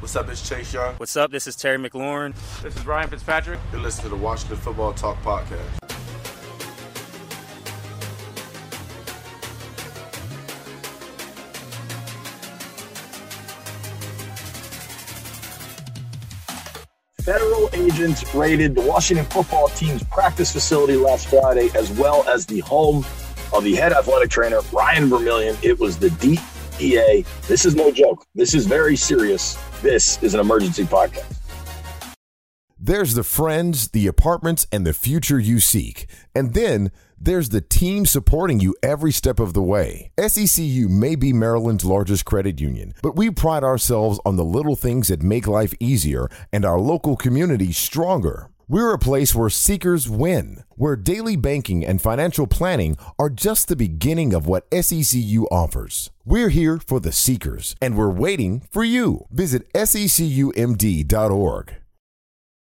What's up, it's Chase Young. What's up? This is Terry McLaurin. This is Ryan Fitzpatrick. You're listening to the Washington Football Talk Podcast. Federal agents raided the Washington football team's practice facility last Friday, as well as the home of the head athletic trainer, Ryan Vermillion. It was the DEA. This is no joke. This is very serious. This is an emergency podcast. There's the friends, the apartments, and the future you seek. And then there's the team supporting you every step of the way. SECU may be Maryland's largest credit union, but we pride ourselves on the little things that make life easier and our local community stronger. We're a place where seekers win, where daily banking and financial planning are just the beginning of what SECU offers. We're here for the seekers, and we're waiting for you. Visit secumd.org.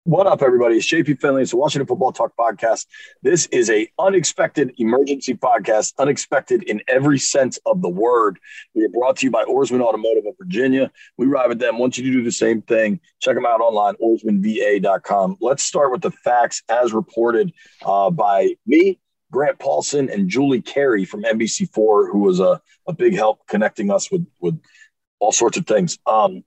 What up, everybody? It's JP Finley. It's the Washington Football Talk podcast. This is a unexpected emergency podcast, unexpected in every sense of the word. We are brought to you by Ourisman Automotive of Virginia. We ride with them. Want you do the same thing. Check them out online, ourismanva.com. Let's start with the facts as reported uh, by me, Grant Paulsen, and Julie Carey from NBC4, who was a, a big help connecting us with, with all sorts of things. Um,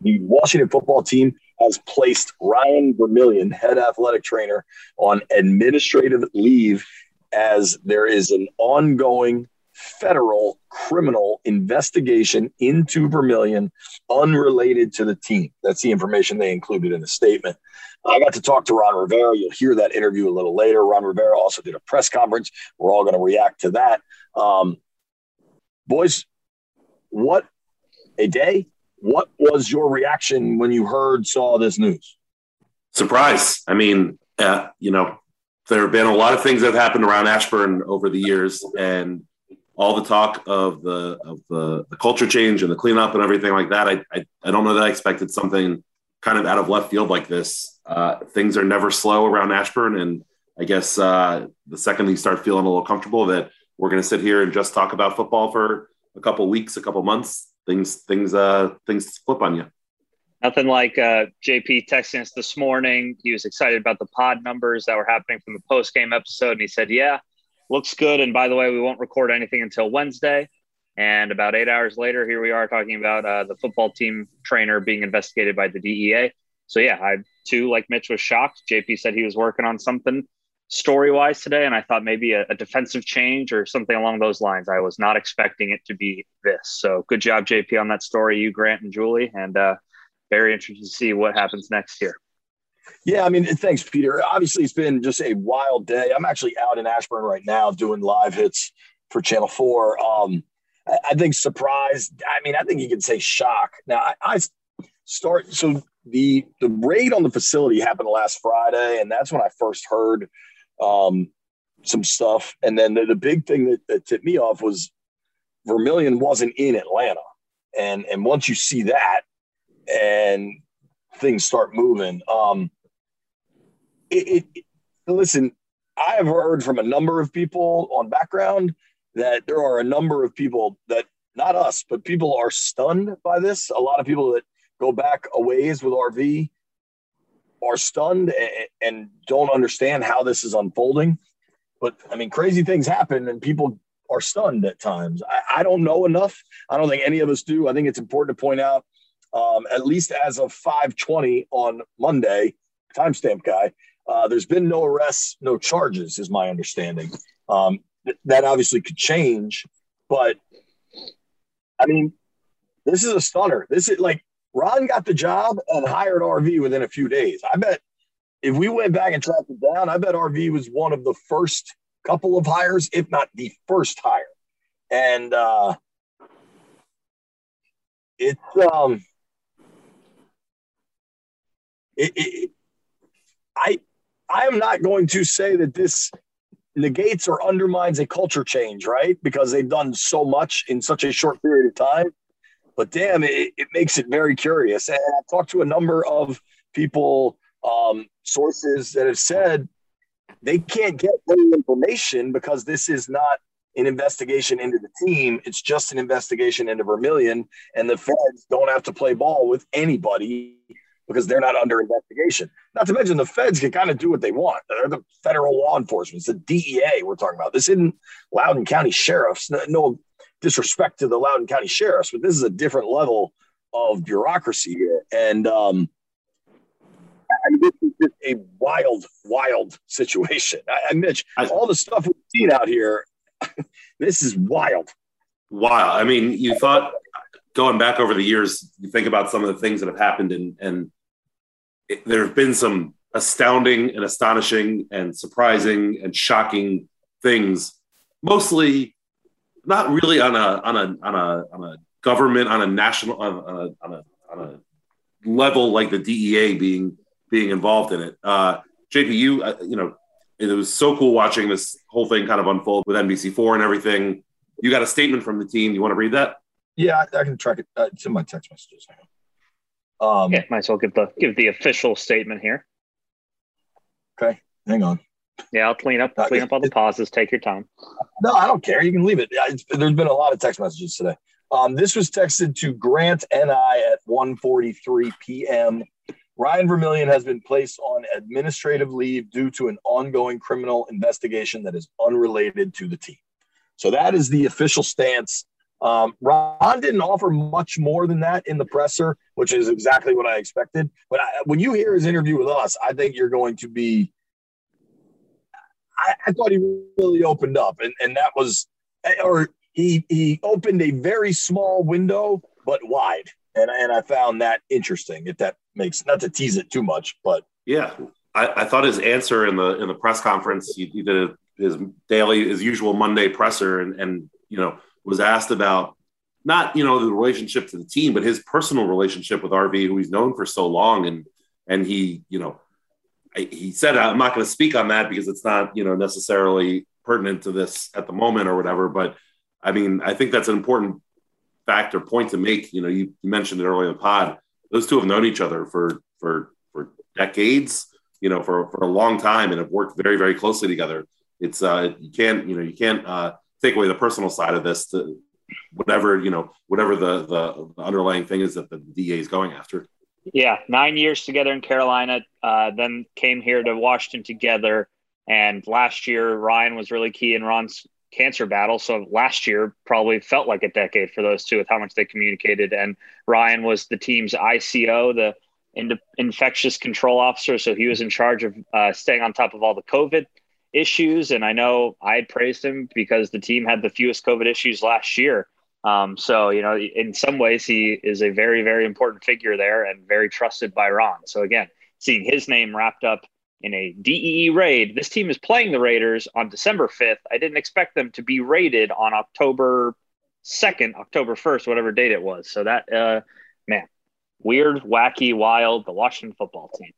the Washington football team has placed Ryan Vermillion, head athletic trainer, on administrative leave as there is an ongoing federal criminal investigation into Vermillion unrelated to the team. That's the information they included in the statement. I got to talk to Ron Rivera. You'll hear that interview a little later. Ron Rivera also did a press conference. We're all going to react to that. Um, boys, what a day what was your reaction when you heard, saw this news? Surprise. I mean, uh, you know, there have been a lot of things that have happened around Ashburn over the years, and all the talk of the of the, the culture change and the cleanup and everything like that. I, I, I don't know that I expected something kind of out of left field like this. Uh, things are never slow around Ashburn, and I guess uh, the second you start feeling a little comfortable that we're going to sit here and just talk about football for a couple weeks, a couple months, things things uh things flip on you. Nothing like uh, JP texting us this morning. He was excited about the pod numbers that were happening from the post game episode, and he said, "Yeah, looks good." And by the way, we won't record anything until Wednesday. And about eight hours later, here we are talking about uh, the football team trainer being investigated by the DEA. So yeah, I too, like Mitch, was shocked. JP said he was working on something story wise today, and I thought maybe a, a, defensive change or something along those lines. I was not expecting it to be this. So good job, JP, on that story, you, Grant, and Julie, and uh, very interested to see what happens next year. Yeah, I mean, thanks, Peter. Obviously, it's been just a wild day. I'm actually out in Ashburn right now doing live hits for Channel Four. Um, I, think surprised. I mean, I think you could say shock. Now, I, I start so the the raid on the facility happened last Friday, and that's when I first heard um, some stuff. And then the, the big thing that, that tipped me off was Vermillion wasn't in Atlanta. And and once you see that and things start moving, um, it, it listen, I have heard from a number of people on background that there are a number of people that not us, but people are stunned by this. A lot of people that go back a ways with RV are stunned and don't understand how this is unfolding. But I mean, crazy things happen and people are stunned at times. I, I don't know enough. I don't think any of us do. I think it's important to point out, um, at least as of 520 on Monday, timestamp guy, uh, there's been no arrests, no charges, is my understanding. Um, th- that obviously could change, but I mean, this is a stunner. This is like Ron got the job and hired RV within a few days. I bet if we went back and tracked it down, I bet RV was one of the first couple of hires, if not the first hire. And uh, it's um, it, it, I I am not going to say that this negates or undermines a culture change, right? Because they've done so much in such a short period of time. But damn, it, it makes it very curious. And I've talked to a number of people, um, sources that have said they can't get any information because this is not an investigation into the team. It's just an investigation into Vermillion, and the feds don't have to play ball with anybody because they're not under investigation. Not to mention the feds can kind of do what they want. They're the federal law enforcement. It's the DEA we're talking about. This isn't Loudoun County sheriffs. No disrespect to the Loudoun County sheriffs, but this is a different level of bureaucracy here. And um, I mean, this is just a wild, wild situation. I, I Mitch, I, all the stuff we've seen out here, this is wild. Wow. I mean, you thought going back over the years, you think about some of the things that have happened, and and it, there have been some astounding and astonishing and surprising and shocking things. Mostly, not really on a on a on a on a government on a national on a, on a, on a level like the DEA being being involved in it. Uh, JP, you uh, you know, it was so cool watching this whole thing kind of unfold with NBC4 and everything. You got a statement from the team. You want to read that? Yeah, I, I can track it. Uh, it's in my text messages. Um, yeah, might as well give the give the official statement here. Okay, hang on. Yeah, I'll clean up clean up all the pauses. Take your time. No, I don't care. You can leave it. there's been a lot of text messages today. Um, this was texted to Grant and I at 1:43 p.m. Ryan Vermillion has been placed on administrative leave due to an ongoing criminal investigation that is unrelated to the team. So that is the official stance. Um, Ron didn't offer much more than that in the presser, which is exactly what I expected. But I, when you hear his interview with us, I think you're going to be. I, I thought he really opened up, and, and that was, or he he opened a very small window but wide, and and I found that interesting. If that makes not to tease it too much, but yeah, I, I thought his answer in the in the press conference, he, he did his daily his usual Monday presser, and and you know was asked about not you know the relationship to the team, but his personal relationship with RV, who he's known for so long, and and he you know he said I'm not going to speak on that because it's not you know necessarily pertinent to this at the moment or whatever, but I mean, I think that's an important factor point to make. You know, you, you mentioned it earlier in the pod. Those two have known each other for for for decades. You know, for for a long time, and have worked very very closely together. It's uh, you can't you know you can't uh, take away the personal side of this. To whatever you know, whatever the the, the underlying thing is that the DA is going after. Yeah, nine years together in Carolina, uh, then came here to Washington together. And last year, Ryan was really key in Ron's cancer battle. So last year probably felt like a decade for those two with how much they communicated. And Ryan was the team's ICO, the in- infectious control officer. So he was in charge of uh, staying on top of all the COVID issues. And I know I had praised him because the team had the fewest COVID issues last year. Um, so, you know, in some ways, he is a very, very important figure there and very trusted by Ron. So, again, seeing his name wrapped up in a DEA raid. This team is playing the Raiders on December 5th. I didn't expect them to be raided on October 2nd, October 1st, whatever date it was. So that, uh, man, weird, wacky, wild, the Washington football team.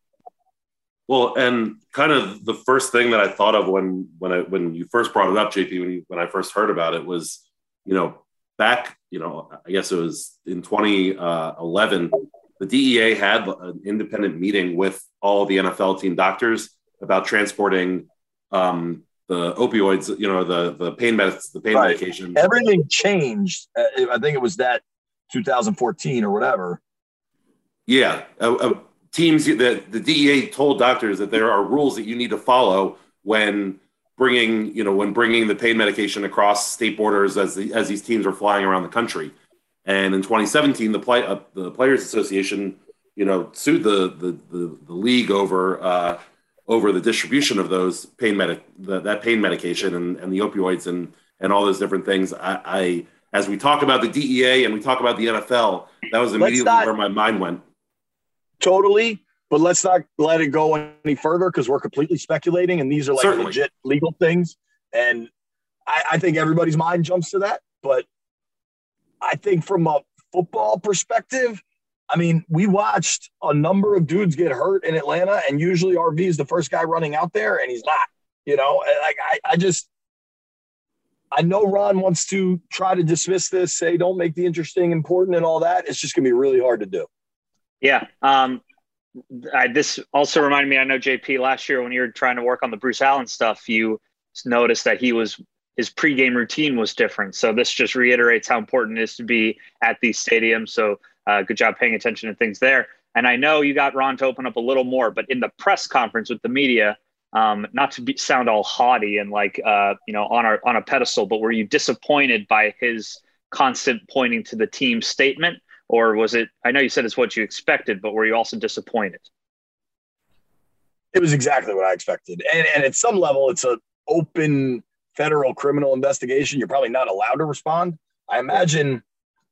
Well, and kind of the first thing that I thought of when when I when you first brought it up, JP, when you, when I first heard about it was, you know, back, you know, I guess it was in 2011, the DEA had an independent meeting with all the NFL team doctors about transporting um, the opioids, you know, the the pain meds, the pain right. medication. Everything changed. Uh, I think it was that 2014 or whatever. Yeah, uh, uh, teams. The the DEA told doctors that there are rules that you need to follow when bringing, you know, when bringing the pain medication across state borders as the, as these teams are flying around the country. And in 2017, the play uh, the Players Association you know, sued the the, the, the league over uh, over the distribution of those pain medic the, that pain medication and, and the opioids and and all those different things. I, I as we talk about the DEA and we talk about the NFL, that was immediately not, where my mind went. Totally, but let's not let it go any further because we're completely speculating, and these are like Certainly. legit legal things. And I, I think everybody's mind jumps to that, but I think from a football perspective, I mean, we watched a number of dudes get hurt in Atlanta, and usually RV is the first guy running out there, and he's not. You know, like I, I just, I know Ron wants to try to dismiss this, say don't make the interesting important and all that. It's just going to be really hard to do. Yeah. Um, I, this also reminded me. I know JP last year when you were trying to work on the Bruce Allen stuff, you noticed that he was his pregame routine was different. So this just reiterates how important it is to be at these stadiums. So uh, good job paying attention to things there. And I know you got Ron to open up a little more, but in the press conference with the media, um, not to be, sound all haughty and like uh, you know on a on a pedestal, but were you disappointed by his constant pointing to the team statement, or was it? I know you said it's what you expected, but were you also disappointed? It was exactly what I expected, and and at some level, it's an open federal criminal investigation. You're probably not allowed to respond. I imagine,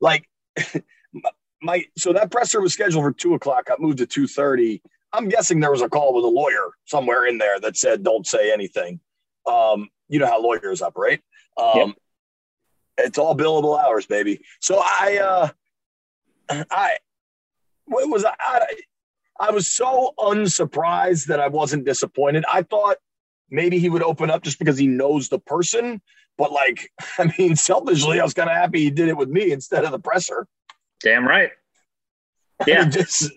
like. my so that presser was scheduled for two o'clock. I moved to two thirty. I'm guessing there was a call with a lawyer somewhere in there that said, "Don't say anything." Um, you know how lawyers operate. Um, yep. It's all billable hours, baby. So I, uh, I, what was I, I? I was so unsurprised that I wasn't disappointed. I thought maybe he would open up just because he knows the person. But like, I mean, selfishly, I was kind of happy he did it with me instead of the presser. Damn right. Yeah, just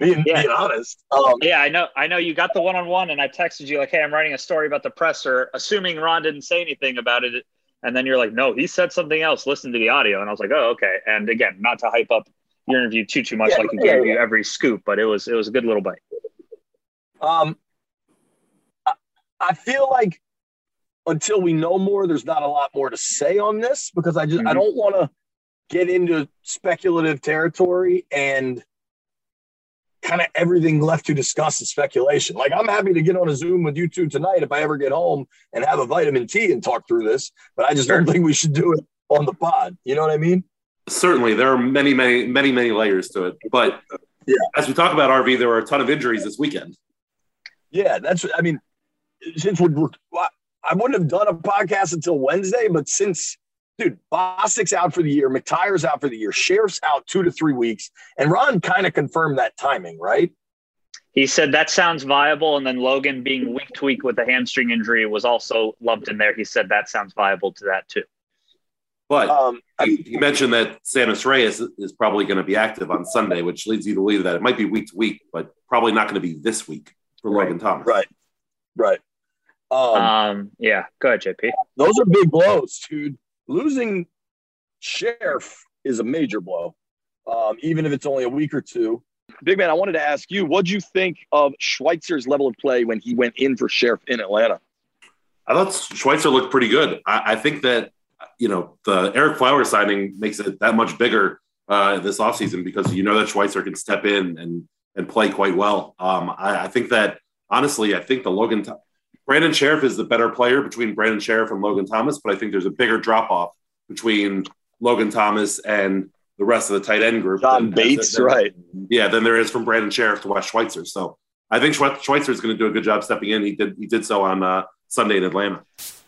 being, yeah. being honest. Um, yeah, I know. I know you got the one-on-one, and I texted you like, "Hey, I'm writing a story about the presser," assuming Ron didn't say anything about it. And then you're like, "No, he said something else. Listen to the audio." And I was like, "Oh, okay." And again, not to hype up your interview too too much, yeah, like you yeah, gave you every scoop, but it was it was a good little bite. Um, I, I feel like until we know more, there's not a lot more to say on this because I just mm-hmm. I don't want to get into speculative territory and kind of everything left to discuss is speculation. Like I'm happy to get on a Zoom with you two tonight if I ever get home and have a vitamin T and talk through this, but I just don't think we should do it on the pod. You know what I mean? Certainly, there are many, many, many, many layers to it. But yeah. as we talk about RV, there were a ton of injuries this weekend. Yeah, that's. I mean, since we're, I wouldn't have done a podcast until Wednesday, but since dude, Bostic's out for the year, McTyer's out for the year, Scherff's out two to three weeks, and Ron kind of confirmed that timing, right? He said that sounds viable, and then Logan being week to week with a hamstring injury was also lumped in there. He said that sounds viable to that too. But um, he, mentioned that Sammis Reyes is probably going to be active on Sunday, which leads you to believe that it might be week to week, but probably not going to be this week for right, Logan Thomas. Right, right. Um, um, yeah, go ahead, JP. Those are big blows, dude losing Scherff is a major blow, um, even if it's only a week or two. Big man, I wanted to ask you, what do you think of Schweitzer's level of play when he went in for Scherff in Atlanta? I thought Schweitzer looked pretty good. I, I think that, you know, the Ereck Flowers signing makes it that much bigger uh, this offseason because you know that Schweitzer can step in and and play quite well. Um, I, I, think that honestly, I think the Logan Brandon Scherff is the better player between Brandon Scherff and Logan Thomas, but I think there's a bigger drop off between Logan Thomas and the rest of the tight end group. John than, Bates, than, right? Yeah, than there is from Brandon Scherff to Wes Schweitzer. So I think Schweitzer is going to do a good job stepping in. He did he did so on uh, Sunday in Atlanta.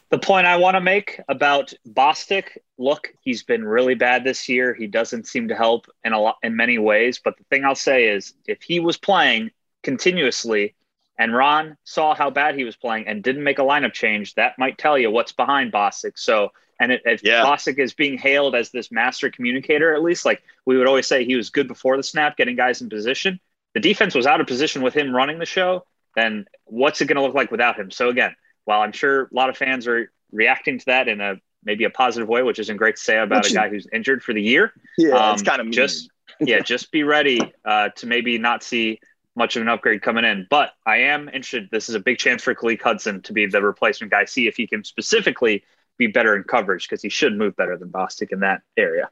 The point I want to make about Bostic, look, he's been really bad this year. He doesn't seem to help in a lot in many ways. But the thing I'll say is, if he was playing continuously and Ron saw how bad he was playing and didn't make a lineup change, that might tell you what's behind Bostic. So, and it, if yeah. Bostic is being hailed as this master communicator, at least like we would always say he was good before the snap, getting guys in position. The defense was out of position with him running the show. Then what's it going to look like without him? So again, while I'm sure a lot of fans are reacting to that in a maybe a positive way, which isn't great to say about which, a guy who's injured for the year. Yeah, um, it's kind of just yeah, just be ready uh, to maybe not see much of an upgrade coming in. But I am interested. This is a big chance for Khaleke Hudson to be the replacement guy. See if he can specifically be better in coverage because he should move better than Bostic in that area.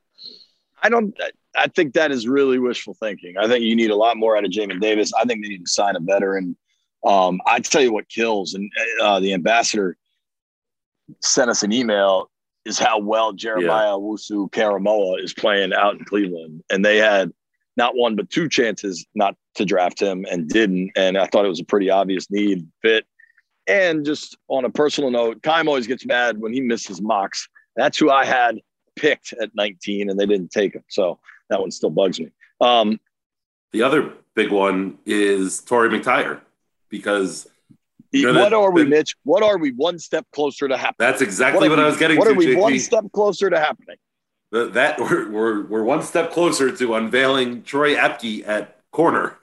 I don't. I think that is really wishful thinking. I think you need a lot more out of Jamin Davis. I think they need to sign a veteran. Um, I tell you what kills, and uh, the ambassador sent us an email is how well Jeremiah yeah. Owusu-Koramoah is playing out in Cleveland, and they had not one but two chances not to draft him and didn't. And I thought it was a pretty obvious need fit. And just on a personal note, Keim always gets mad when he misses mocks. That's who I had picked at 19 and they didn't take him. So that one still bugs me. Um, the other big one is Torry McTyer because you know, what that, are we, Mitch? What are we one step closer to happening? That's exactly what, what we, I was getting what to. What are we JP. one step closer to happening? that we're, we're, we're one step closer to unveiling Troy Apke at corner.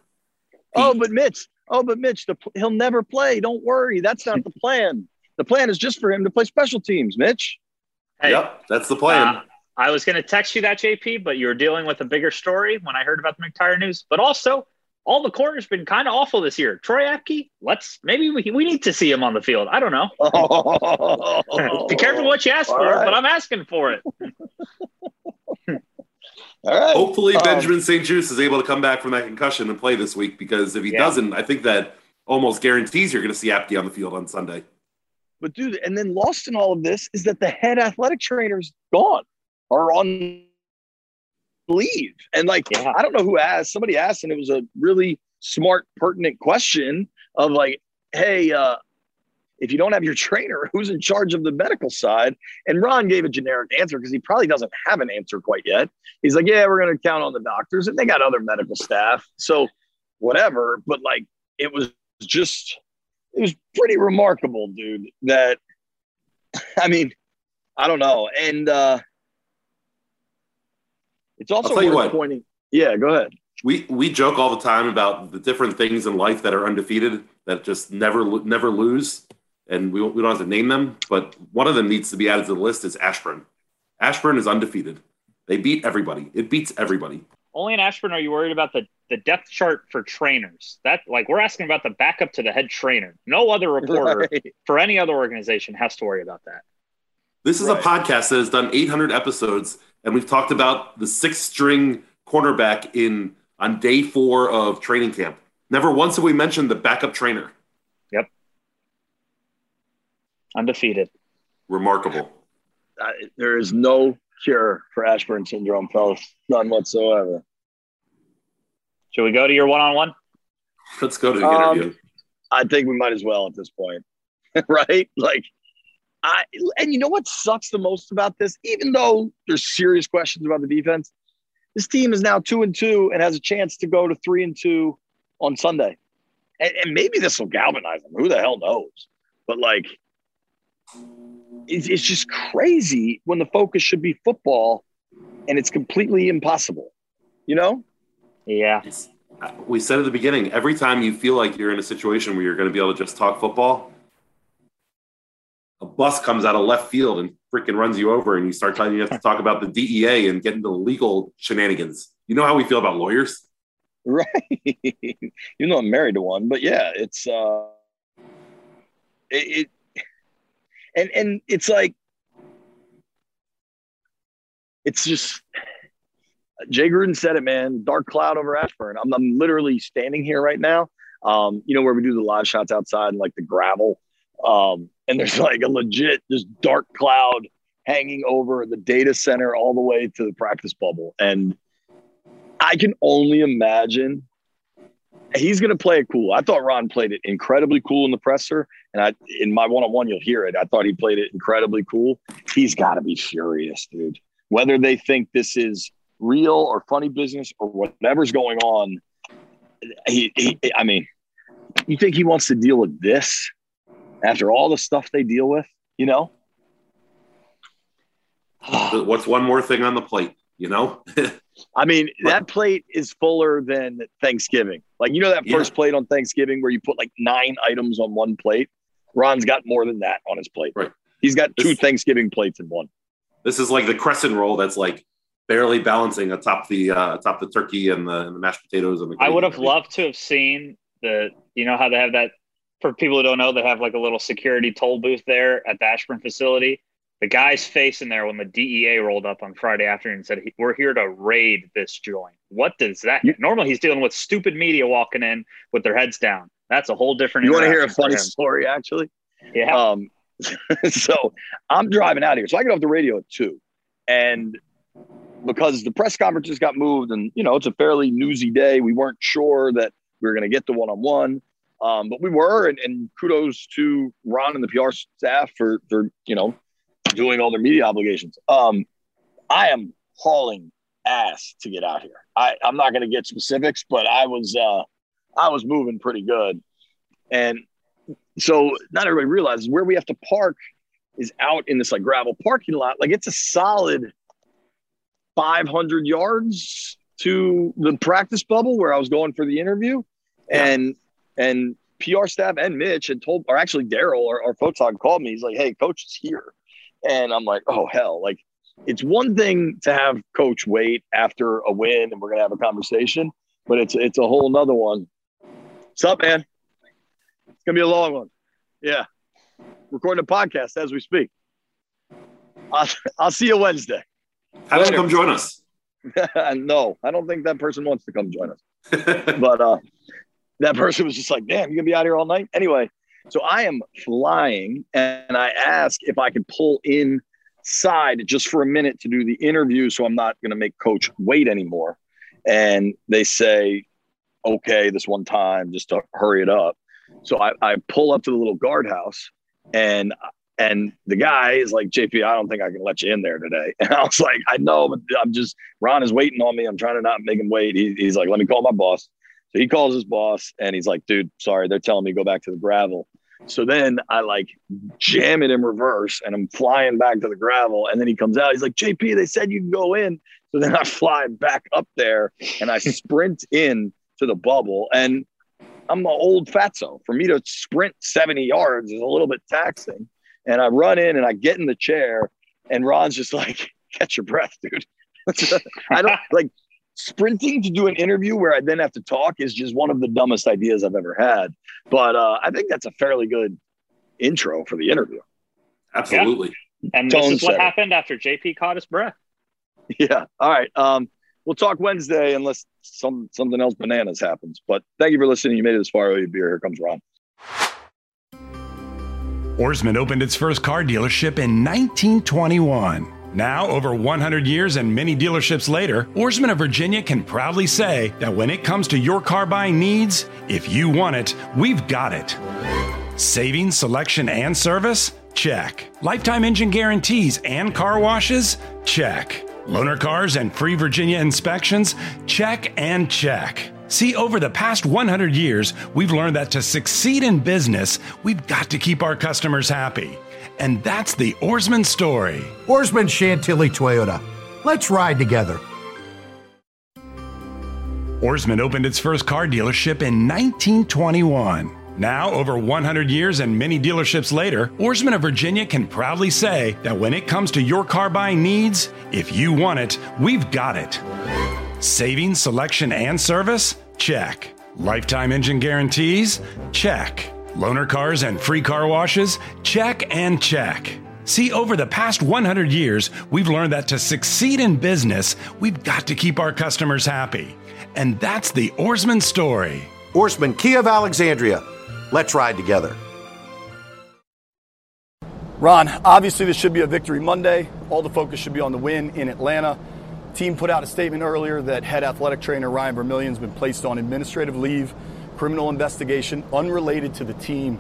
Oh, but Mitch, oh, but Mitch, the, he'll never play. Don't worry. That's not the plan. The plan is just for him to play special teams, Mitch. Hey, yep, that's the plan. uh, I was going to text you that, JP, but you were dealing with a bigger story when I heard about the McTyer news. But also, all the corners been kind of awful this year. Troy Apke, let's maybe we, we need to see him on the field. I don't know. Be careful what you ask for, right. but I'm asking for it. All right. Hopefully, Um, Benjamin St-Juste is able to come back from that concussion and play this week because if he Yeah. doesn't, I think that almost guarantees you're going to see Apke on the field on Sunday. But dude, and then lost in all of this is that the head athletic trainer's gone or on leave. And like, Yeah. I don't know who asked. Somebody asked, and it was a really smart, pertinent question of like, hey, uh, if you don't have your trainer, who's in charge of the medical side? And Ron gave a generic answer because he probably doesn't have an answer quite yet. He's like, yeah, we're going to count on the doctors, and they got other medical staff. So whatever. But like, it was just, it was pretty remarkable, dude. That, I mean, I don't know. And uh it's also I'll tell you worth pointing. Yeah, go ahead. We we joke all the time about the different things in life that are undefeated that just never never lose, and we we don't have to name them, but one of them needs to be added to the list is Ashburn. Ashburn is undefeated. They beat everybody. It beats everybody. Only in Ashburn are you worried about the, the depth chart for trainers. That like we're asking about the backup to the head trainer. No other reporter Right. for any other organization has to worry about that. This is Right. a podcast that has done 800 episodes, and we've talked about the sixth string cornerback in on day four of training camp. Never once have we mentioned the backup trainer. Undefeated. Remarkable. Uh, there is no cure for Ashburn syndrome, fellas. None whatsoever. Should we go to your one on one? Let's go to the Um, interview. I think we might as well at this point. right? Like I and you know what sucks the most about this? Even though there's serious questions about the defense, this team is now two and two and has a chance to go to three and two on Sunday. And, and maybe this will galvanize them. Who the hell knows? But like it's, it's just crazy when the focus should be football and it's completely impossible. You know? Yeah. It's- we said at the beginning every time you feel like you're in a situation where you're going to be able to just talk football, a bus comes out of left field and freaking runs you over, and you start telling you have to talk about the DEA and get into the legal shenanigans. You know how we feel about lawyers? Right. you know, I'm married to one, but yeah, it's uh it, it and and it's like it's just Jay Gruden said it, man. Dark cloud over Ashburn. I'm, I'm literally standing here right now. Um, you know where we do the live shots outside and like the gravel. Um, and there's like a legit just dark cloud hanging over the data center all the way to the practice bubble. And I can only imagine he's going to play it cool. I thought Ron played it incredibly cool in the presser, and I in my one on one you'll hear it. I thought he played it incredibly cool. He's got to be furious, dude. Whether they think this is real or funny business or whatever's going on, he, he I mean, you think he wants to deal with this after all the stuff they deal with? You know. What's one more thing on the plate? You know, I mean, that plate is fuller than Thanksgiving. Like, you know, that Yeah. first plate on Thanksgiving where you put like nine items on one plate? Ron's got more than that on his plate. Right. He's got two This- Thanksgiving plates in one. this is like the crescent roll that's like barely balancing atop the uh, atop the turkey and the, and the mashed potatoes and the. I would have loved to have seen the, you know, how they have that. For people who don't know, they have like a little security toll booth there at the Ashburn facility. The guy's face in there when the DEA rolled up on Friday afternoon and said, "We're here to raid this joint." What does that? You- Normally, he's dealing with stupid media walking in with their heads down. That's a whole different. You want to hear a funny story, actually? Yeah. Um, so I'm driving out here. So I get off the radio at two. And because the press conferences got moved and, you know, it's a fairly newsy day, we weren't sure that we were going to get the one on one. Um, but we were, and, and kudos to Ron and the PR staff for, for, you know, doing all their media obligations. Um, I am hauling ass to get out here. I, I'm not going to get specifics, but I was, uh, I was moving pretty good. And so not everybody realizes where we have to park is out in this like gravel parking lot. Like it's a solid 500 yards to the practice bubble where I was going for the interview. And, and PR staff and Mitch had told, or actually Daryl, our, our photog called me. He's like, "Hey, coach is here," and I'm like, "Oh hell!" Like, it's one thing to have coach wait after a win, and we're gonna have a conversation, but it's it's a whole nother one. What's up, man? It's gonna be a long one. Yeah, recording a podcast as we speak. I'll, I'll see you Wednesday. Have them come join us. no, I don't think that person wants to come join us. but uh, that person was just like, damn, you gonna be out here all night? Anyway, so I am flying and I ask if I can pull inside just for a minute to do the interview so I'm not gonna make coach wait anymore. And they say, okay, this one time, just to hurry it up. So I, I pull up to the little guardhouse and and the guy is like, JP, I don't think I can let you in there today. And I was like, I know, but I'm just, Ron is waiting on me. I'm trying to not make him wait. He, he's like, let me call my boss. So he calls his boss and he's like, dude, sorry, they're telling me to go back to the gravel. So then I like jam it in reverse and I'm flying back to the gravel. And then he comes out. He's like, JP, they said you can go in. So then I fly back up there and I sprint in to the bubble. And I'm an old fatso. For me to sprint 70 yards is a little bit taxing. And I run in and I get in the chair. And Ron's just like, catch your breath, dude. I don't like sprinting to do an interview where I then have to talk is just one of the dumbest ideas I've ever had. But uh, I think that's a fairly good intro for the interview. Absolutely. Yeah. And Tone this is what happened after JP caught his breath. Yeah. All right. Um, we'll talk Wednesday unless some something else bananas happens. But thank you for listening. You made it this far. You beer. Here comes Ron. Ourisman opened its first car dealership in 1921. Now, over 100 years and many dealerships later, Ourisman of Virginia can proudly say that when it comes to your car buying needs, if you want it, we've got it. Savings, selection, and service? Check. Lifetime engine guarantees and car washes? Check. Loaner cars and free Virginia inspections? Check and check. See, over the past 100 years, we've learned that to succeed in business, we've got to keep our customers happy. And that's the Ourisman story. Ourisman Chantilly Toyota. Let's ride together. Ourisman opened its first car dealership in 1921. Now, over 100 years and many dealerships later, Ourisman of Virginia can proudly say that when it comes to your car buying needs, if you want it, we've got it. Saving, selection, and service? Check. Lifetime engine guarantees? Check. Loaner cars and free car washes? Check and check. See, over the past 100 years, we've learned that to succeed in business, we've got to keep our customers happy. And that's the Ourisman story. Ourisman Kia of Alexandria. Let's ride together. Ron, obviously this should be a victory Monday. All the focus should be on the win in Atlanta. Team put out a statement earlier that head athletic trainer Ryan Vermillion has been placed on administrative leave criminal investigation unrelated to the team.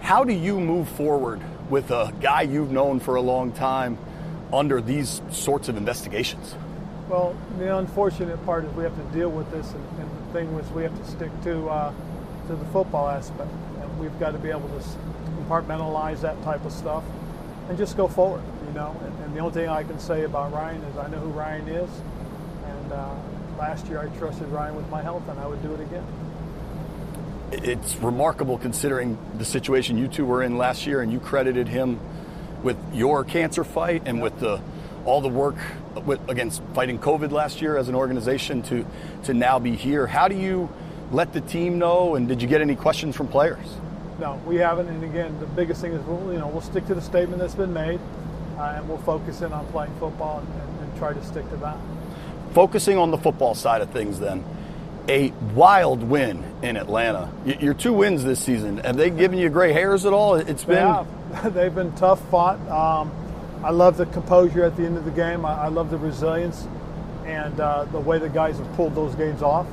How do you move forward with a guy you've known for a long time under these sorts of investigations? Well, the unfortunate part is we have to deal with this, and, and the thing was we have to stick to uh, to the football aspect, and we've got to be able to compartmentalize that type of stuff and just go forward. You know, and, and the only thing I can say about Ryan is I know who Ryan is, and uh, last year I trusted Ryan with my health, and I would do it again it's remarkable considering the situation you two were in last year, and you credited him with your cancer fight and with the all the work with, against fighting COVID last year as an organization to to now be here. How do you let the team know? And did you get any questions from players? No, we haven't. And again, the biggest thing is we'll you know we'll stick to the statement that's been made, uh, and we'll focus in on playing football and, and, and try to stick to that. Focusing on the football side of things, then a wild win in Atlanta. Your two wins this season have they given you gray hairs at all? It's they been have. they've been tough fought. Um, I love the composure at the end of the game. I, I love the resilience and uh, the way the guys have pulled those games off.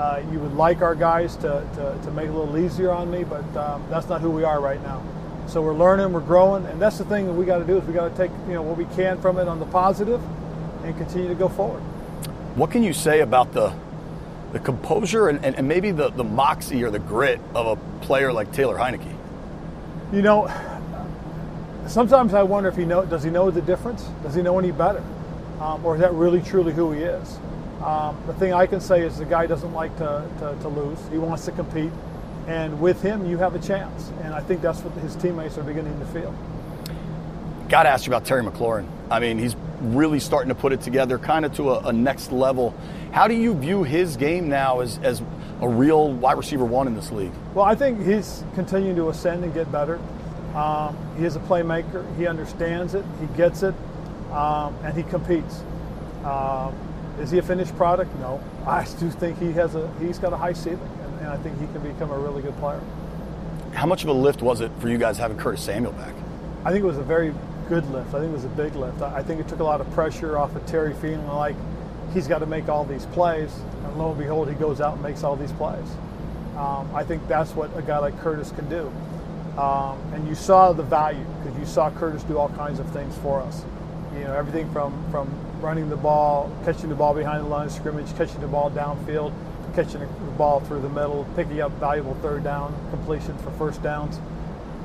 Uh, you would like our guys to, to, to, make it a little easier on me, but um, that's not who we are right now. So we're learning, we're growing, and that's the thing that we got to do is we got to take you know what we can from it on the positive, and continue to go forward. What can you say about the the composure and, and, and, maybe the, the moxie or the grit of a player like Taylor Heinicke? You know, sometimes I wonder if he know does he know the difference? Does he know any better? Um, or is that really truly who he is? Um, the thing I can say is the guy doesn't like to, to, to, lose. He wants to compete. And with him, you have a chance. And I think that's what his teammates are beginning to feel. Got to ask you about Terry McLaurin. I mean, he's really starting to put it together kind of to a, a next level. How do you view his game now as, as a real wide receiver one in this league? Well, I think he's continuing to ascend and get better. Um, he is a playmaker. He understands it. He gets it, um, and he competes. Um, is he a finished product? No. I do think he has a he's got a high ceiling, and, and I think he can become a really good player. How much of a lift was it for you guys having Curtis Samuel back? I think it was a very good lift. I think it was a big lift. I think it took a lot of pressure off of Terry feeling like he's got to make all these plays, and lo and behold, he goes out and makes all these plays. Um, I think that's what a guy like Curtis can do. Um, and you saw the value because you saw Curtis do all kinds of things for us. You know, everything from from running the ball, catching the ball behind the line of scrimmage, catching the ball downfield, catching the ball through the middle, picking up valuable third down completions for first downs.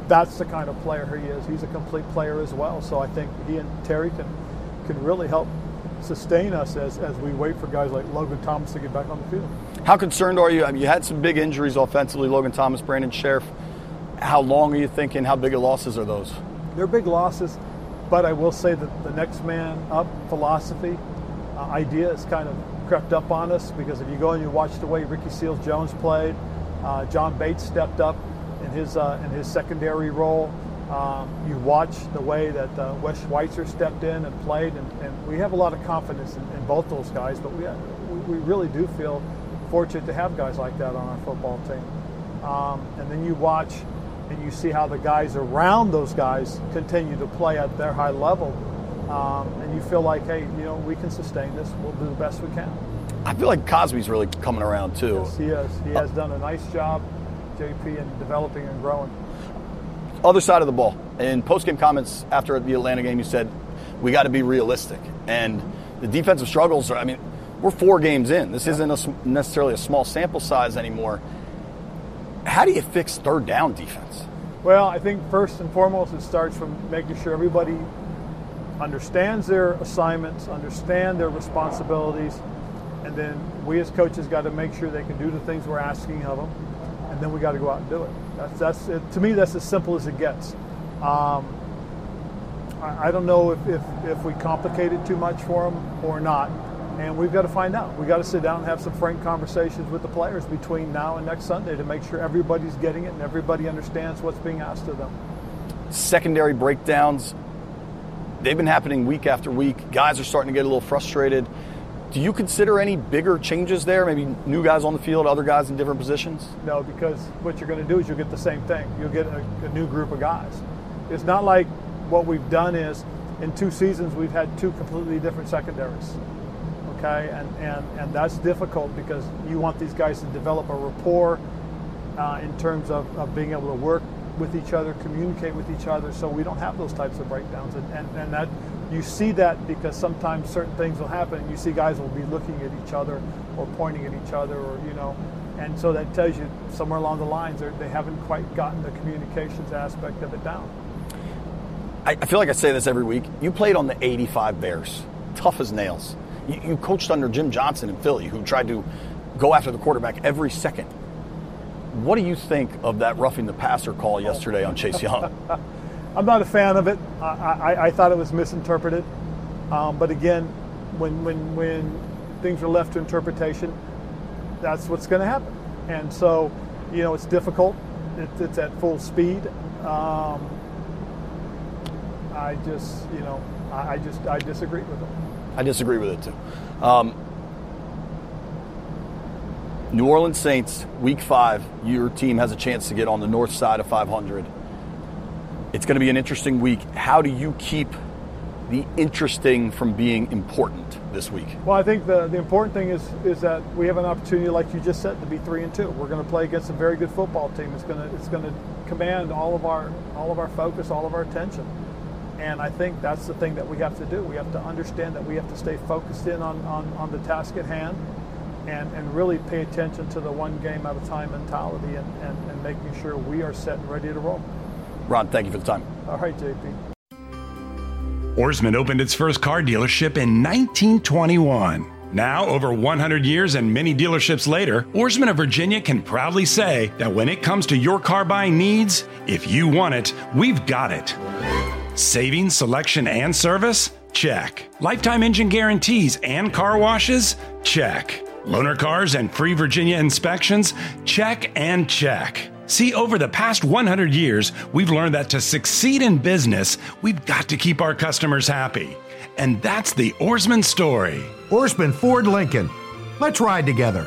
That's the kind of player he is. He's a complete player as well. So I think he and Terry can can really help sustain us as, as we wait for guys like Logan Thomas to get back on the field. How concerned are you? I mean, you had some big injuries offensively, Logan Thomas, Brandon Scherff. How long are you thinking? How big of losses are those? They're big losses, but I will say that the next man up philosophy uh, idea has kind of crept up on us because if you go and you watch the way Ricky Seals Jones played, uh, John Bates stepped up in his uh, in his secondary role. Um, you watch the way that uh, Wes Schweitzer stepped in and played, and, and we have a lot of confidence in, in both those guys. But we, we really do feel fortunate to have guys like that on our football team. Um, and then you watch and you see how the guys around those guys continue to play at their high level. Um, and you feel like, hey, you know, we can sustain this. We'll do the best we can. I feel like Cosmi's really coming around too. Yes, he is. He has done a nice job, JP, in developing and growing. Other side of the ball. In post-game comments after the Atlanta game, you said we got to be realistic, and the defensive struggles. Are, I mean, we're four games in. This yeah. isn't a, necessarily a small sample size anymore. How do you fix third down defense? Well, I think first and foremost, it starts from making sure everybody understands their assignments, understand their responsibilities, and then we as coaches got to make sure they can do the things we're asking of them, and then we got to go out and do it. That's that's it, to me that's as simple as it gets. Um, I, don't know if, if, if we complicate it too much for them or not, and we've got to find out. We've got to sit down and have some frank conversations with the players between now and next Sunday to make sure everybody's getting it and everybody understands what's being asked of them. Secondary breakdowns, they've been happening week after week. Guys are starting to get a little frustrated. Do you consider any bigger changes there? Maybe new guys on the field, other guys in different positions? No, because what you're going to do is you'll get the same thing. You'll get a, a new group of guys. It's not like what we've done is in two seasons we've had two completely different secondaries. Okay, and, and, and that's difficult because you want these guys to develop a rapport uh, in terms of, of being able to work with each other, communicate with each other, so we don't have those types of breakdowns. And, and, and that you see that because sometimes certain things will happen. And you see guys will be looking at each other or pointing at each other or you know and so that tells you somewhere along the lines they haven't quite gotten the communications aspect of it down. I, feel like i say this every week. You played on the 85 bears. Tough as nails you, you coached under jim johnson in philly who tried to go after the quarterback every second what do you think of that roughing the passer call yesterday on chase young I'm not a fan of it. I, I, I thought it was misinterpreted. Um, but again, when, when, when things are left to interpretation, that's what's going to happen. And so, you know, it's difficult. It, it's at full speed. Um, I just, you know, I, I, just, I disagree with it. I disagree with it too. Um, New Orleans Saints, week five, your team has a chance to get on the north side of 500. It's going to be an interesting week. How do you keep the interesting from being important this week? Well, I think the, the important thing is is that we have an opportunity, like you just said, to be three and two. We're going to play against a very good football team. It's going to it's going to command all of our all of our focus, all of our attention. And I think that's the thing that we have to do. We have to understand that we have to stay focused in on, on, on the task at hand and, and really pay attention to the one game at a time mentality and, and, and making sure we are set and ready to roll. Ron, thank you for the time. All right, JP. Ourisman opened its first car dealership in 1921. Now, over 100 years and many dealerships later, Ourisman of Virginia can proudly say that when it comes to your car buying needs, if you want it, we've got it. Savings, selection, and service? Check. Lifetime engine guarantees and car washes? Check. Loaner cars and free Virginia inspections? Check and check. See, over the past 100 years, we've learned that to succeed in business, we've got to keep our customers happy. And that's the Ourisman story. Ourisman Ford Lincoln. Let's ride together.